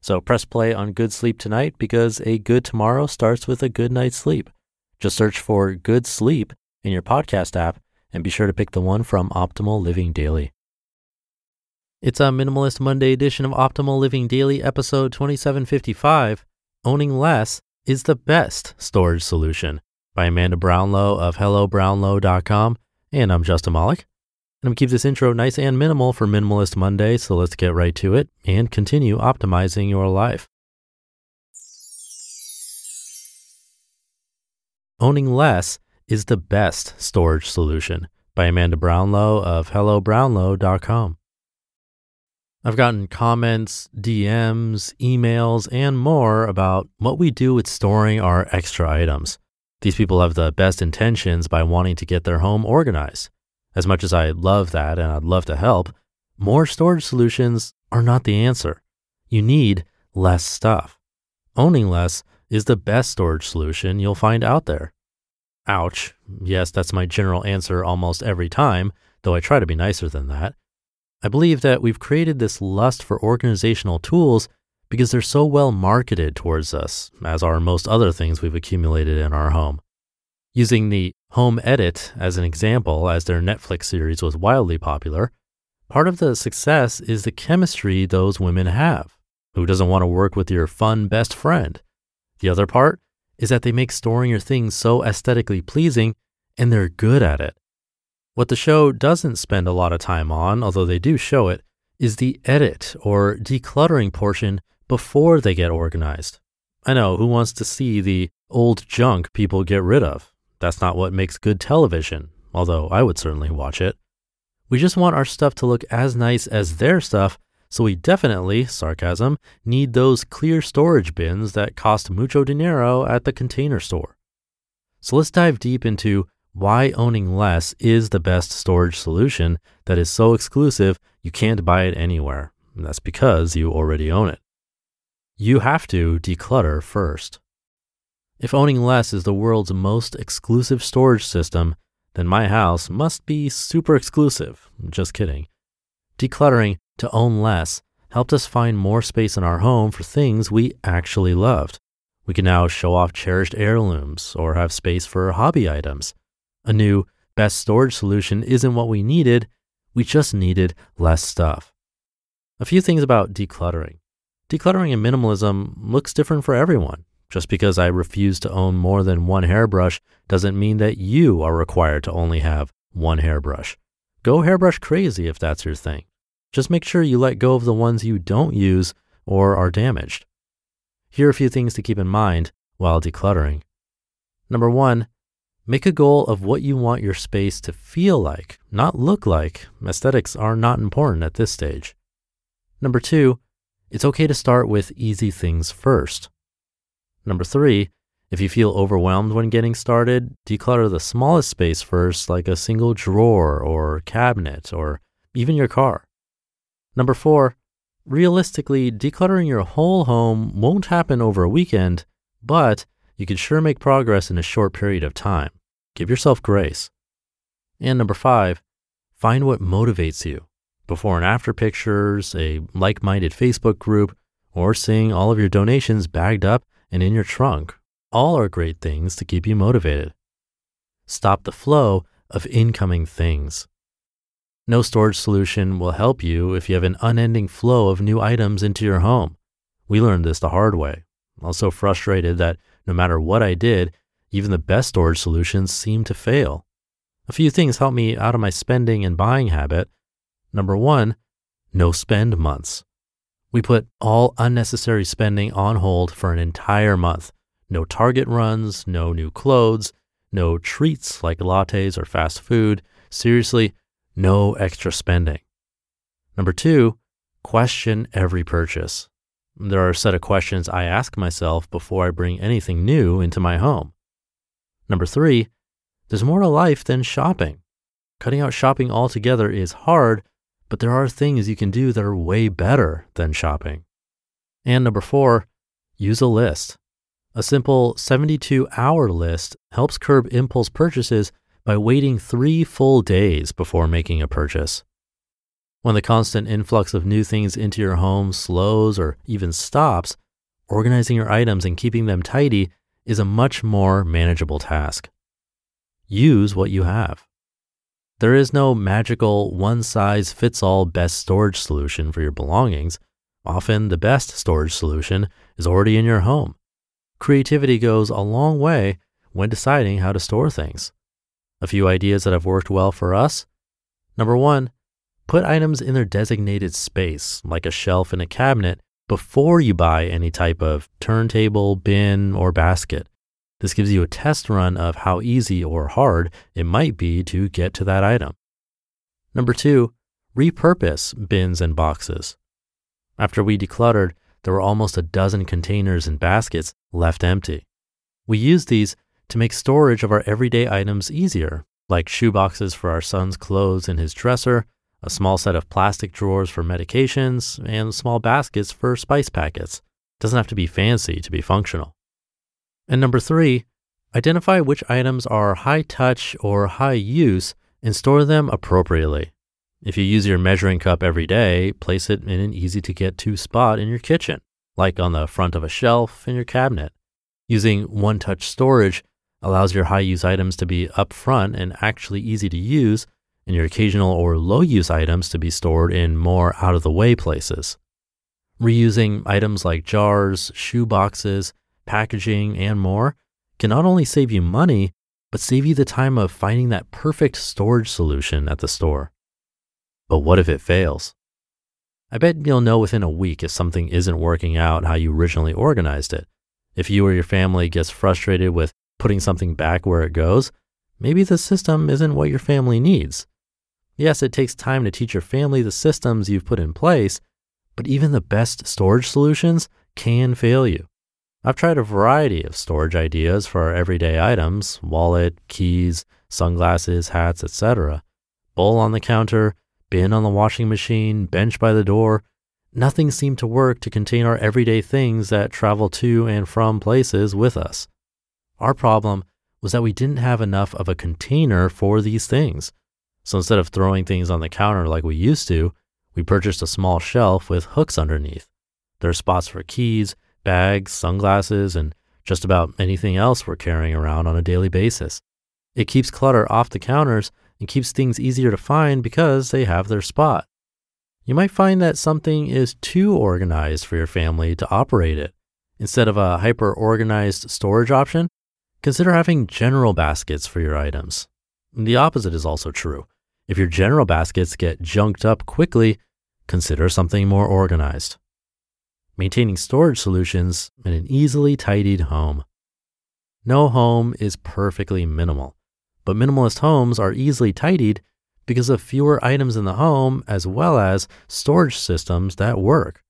So press play on Good Sleep tonight because a good tomorrow starts with a good night's sleep. Just search for Good Sleep in your podcast app and be sure to pick the one from Optimal Living Daily. It's a Minimalist Monday edition of Optimal Living Daily, episode 2755 Owning Less is the Best Storage Solution by Amanda Brownlow of HelloBrownlow.com. And I'm Justin I'm gonna keep this intro nice and minimal for Minimalist Monday, so let's get right to it and continue optimizing your life. Owning less is the best storage solution by Amanda Brownlow of HelloBrownlow.com. I've gotten comments, DMs, emails, and more about what we do with storing our extra items. These people have the best intentions by wanting to get their home organized. As much as I love that and I'd love to help, more storage solutions are not the answer. You need less stuff. Owning less is the best storage solution you'll find out there. Ouch. Yes, that's my general answer almost every time, though I try to be nicer than that. I believe that we've created this lust for organizational tools because they're so well marketed towards us, as are most other things we've accumulated in our home. Using the Home Edit as an example, as their Netflix series was wildly popular, part of the success is the chemistry those women have. Who doesn't want to work with your fun best friend? The other part is that they make storing your things so aesthetically pleasing and they're good at it. What the show doesn't spend a lot of time on, although they do show it, is the edit or decluttering portion before they get organized. I know who wants to see the old junk people get rid of. That's not what makes good television, although I would certainly watch it. We just want our stuff to look as nice as their stuff, so we definitely, sarcasm, need those clear storage bins that cost mucho dinero at the container store. So let's dive deep into why owning less is the best storage solution that is so exclusive you can't buy it anywhere. And that's because you already own it. You have to declutter first. If owning less is the world's most exclusive storage system, then my house must be super exclusive. Just kidding. Decluttering to own less helped us find more space in our home for things we actually loved. We can now show off cherished heirlooms or have space for hobby items. A new best storage solution isn't what we needed, we just needed less stuff. A few things about decluttering. Decluttering and minimalism looks different for everyone. Just because I refuse to own more than one hairbrush doesn't mean that you are required to only have one hairbrush. Go hairbrush crazy if that's your thing. Just make sure you let go of the ones you don't use or are damaged. Here are a few things to keep in mind while decluttering. Number one, make a goal of what you want your space to feel like, not look like. Aesthetics are not important at this stage. Number two, it's okay to start with easy things first. Number three, if you feel overwhelmed when getting started, declutter the smallest space first, like a single drawer or cabinet or even your car. Number four, realistically, decluttering your whole home won't happen over a weekend, but you can sure make progress in a short period of time. Give yourself grace. And number five, find what motivates you. Before and after pictures, a like minded Facebook group, or seeing all of your donations bagged up and in your trunk all are great things to keep you motivated. Stop the flow of incoming things. No storage solution will help you if you have an unending flow of new items into your home. We learned this the hard way. I was so frustrated that no matter what I did, even the best storage solutions seemed to fail. A few things helped me out of my spending and buying habit. Number one, no spend months. We put all unnecessary spending on hold for an entire month. No Target runs, no new clothes, no treats like lattes or fast food. Seriously, no extra spending. Number two, question every purchase. There are a set of questions I ask myself before I bring anything new into my home. Number three, there's more to life than shopping. Cutting out shopping altogether is hard, but there are things you can do that are way better than shopping. And number four, use a list. A simple 72 hour list helps curb impulse purchases by waiting three full days before making a purchase. When the constant influx of new things into your home slows or even stops, organizing your items and keeping them tidy is a much more manageable task. Use what you have. There is no magical one size fits all best storage solution for your belongings. Often the best storage solution is already in your home. Creativity goes a long way when deciding how to store things. A few ideas that have worked well for us. Number one, put items in their designated space, like a shelf in a cabinet, before you buy any type of turntable, bin, or basket. This gives you a test run of how easy or hard it might be to get to that item. Number two, repurpose bins and boxes. After we decluttered, there were almost a dozen containers and baskets left empty. We used these to make storage of our everyday items easier, like shoe boxes for our son's clothes in his dresser, a small set of plastic drawers for medications, and small baskets for spice packets. Doesn't have to be fancy to be functional. And number three, identify which items are high touch or high use and store them appropriately. If you use your measuring cup every day, place it in an easy to get to spot in your kitchen, like on the front of a shelf in your cabinet. Using one touch storage allows your high use items to be up front and actually easy to use, and your occasional or low use items to be stored in more out of the way places. Reusing items like jars, shoe boxes, packaging, and more can not only save you money, but save you the time of finding that perfect storage solution at the store. But what if it fails? I bet you'll know within a week if something isn't working out how you originally organized it. If you or your family gets frustrated with putting something back where it goes, maybe the system isn't what your family needs. Yes, it takes time to teach your family the systems you've put in place, but even the best storage solutions can fail you. I've tried a variety of storage ideas for our everyday items wallet, keys, sunglasses, hats, etc. Bowl on the counter, bin on the washing machine, bench by the door. Nothing seemed to work to contain our everyday things that travel to and from places with us. Our problem was that we didn't have enough of a container for these things. So instead of throwing things on the counter like we used to, we purchased a small shelf with hooks underneath. There are spots for keys, bags, sunglasses, and just about anything else we're carrying around on a daily basis. It keeps clutter off the counters and keeps things easier to find because they have their spot. You might find that something is too organized for your family to operate it. Instead of a hyper organized storage option, consider having general baskets for your items. The opposite is also true. If your general baskets get junked up quickly, consider something more organized maintaining storage solutions in an easily tidied home. No home is perfectly minimal, but minimalist homes are easily tidied because of fewer items in the home as well as storage systems that work.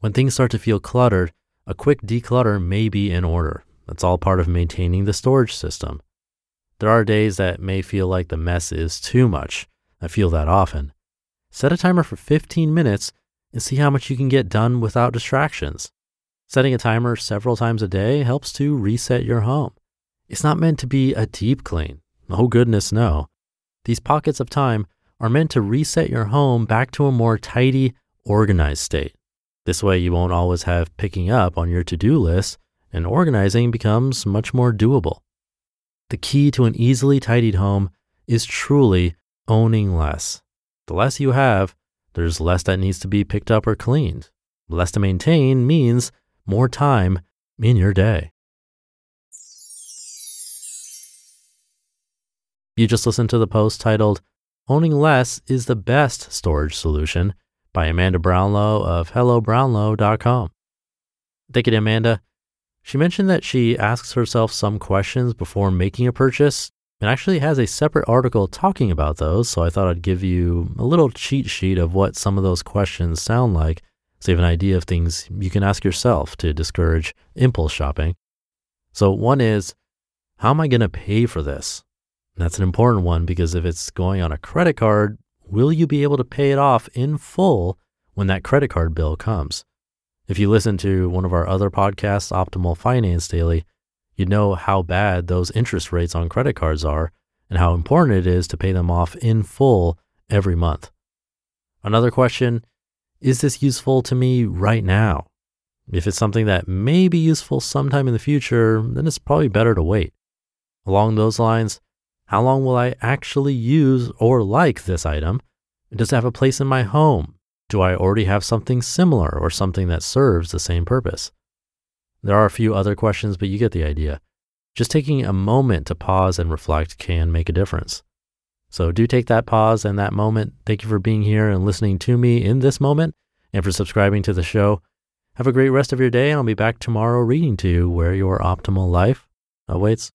When things start to feel cluttered, a quick declutter may be in order. That's all part of maintaining the storage system. There are days that may feel like the mess is too much. I feel that often. Set a timer for 15 minutes and see how much you can get done without distractions. Setting a timer several times a day helps to reset your home. It's not meant to be a deep clean. Oh, goodness, no. These pockets of time are meant to reset your home back to a more tidy, organized state. This way, you won't always have picking up on your to do list, and organizing becomes much more doable. The key to an easily tidied home is truly owning less. The less you have, there's less that needs to be picked up or cleaned. Less to maintain means more time in your day. You just listened to the post titled Owning Less is the Best Storage Solution by Amanda Brownlow of HelloBrownlow.com. Thank you Amanda. She mentioned that she asks herself some questions before making a purchase it actually has a separate article talking about those, so I thought I'd give you a little cheat sheet of what some of those questions sound like So you have an idea of things you can ask yourself to discourage impulse shopping. So one is, how am I going to pay for this? And that's an important one because if it's going on a credit card, will you be able to pay it off in full when that credit card bill comes? If you listen to one of our other podcasts, Optimal Finance Daily, you know how bad those interest rates on credit cards are and how important it is to pay them off in full every month. Another question is this useful to me right now? If it's something that may be useful sometime in the future, then it's probably better to wait. Along those lines, how long will I actually use or like this item? Does it have a place in my home? Do I already have something similar or something that serves the same purpose? There are a few other questions, but you get the idea. Just taking a moment to pause and reflect can make a difference. So do take that pause and that moment. Thank you for being here and listening to me in this moment and for subscribing to the show. Have a great rest of your day, and I'll be back tomorrow reading to you where your optimal life awaits.